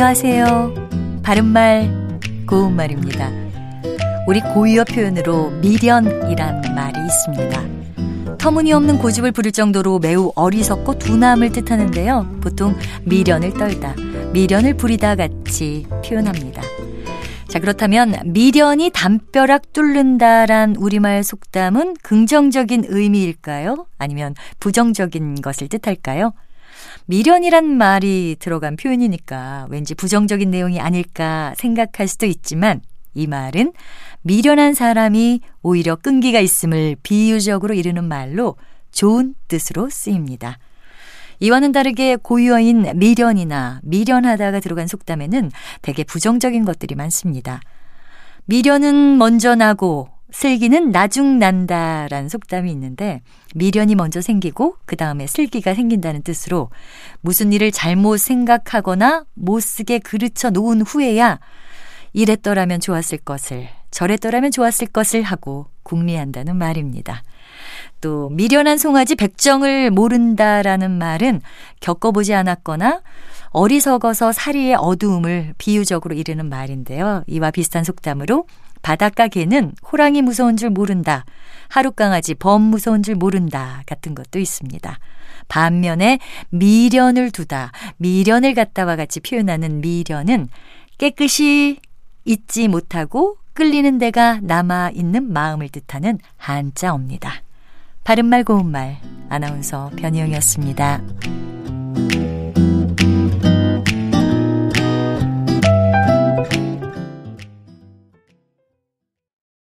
안녕하세요. 바른말, 고운말입니다. 우리 고유어 표현으로 미련이란 말이 있습니다. 터무니없는 고집을 부릴 정도로 매우 어리석고 둔함을 뜻하는데요. 보통 미련을 떨다, 미련을 부리다 같이 표현합니다. 자, 그렇다면 미련이 담벼락 뚫는다란 우리말 속담은 긍정적인 의미일까요? 아니면 부정적인 것을 뜻할까요? 미련이란 말이 들어간 표현이니까 왠지 부정적인 내용이 아닐까 생각할 수도 있지만 이 말은 미련한 사람이 오히려 끈기가 있음을 비유적으로 이르는 말로 좋은 뜻으로 쓰입니다. 이와는 다르게 고유어인 미련이나 미련하다가 들어간 속담에는 대개 부정적인 것들이 많습니다. 미련은 먼저 나고 슬기는 나중 난다라는 속담이 있는데 미련이 먼저 생기고 그 다음에 슬기가 생긴다는 뜻으로 무슨 일을 잘못 생각하거나 못 쓰게 그르쳐 놓은 후에야 이랬더라면 좋았을 것을 저랬더라면 좋았을 것을 하고 궁리한다는 말입니다. 또 미련한 송아지 백정을 모른다라는 말은 겪어보지 않았거나 어리석어서 사리의 어두움을 비유적으로 이르는 말인데요. 이와 비슷한 속담으로 바닷가 개는 호랑이 무서운 줄 모른다. 하룻강아지 범 무서운 줄 모른다. 같은 것도 있습니다. 반면에 미련을 두다, 미련을 갖다와 같이 표현하는 미련은 깨끗이 잊지 못하고 끌리는 데가 남아 있는 마음을 뜻하는 한자어입니다. 바른말 고운말 아나운서 변희영이었습니다.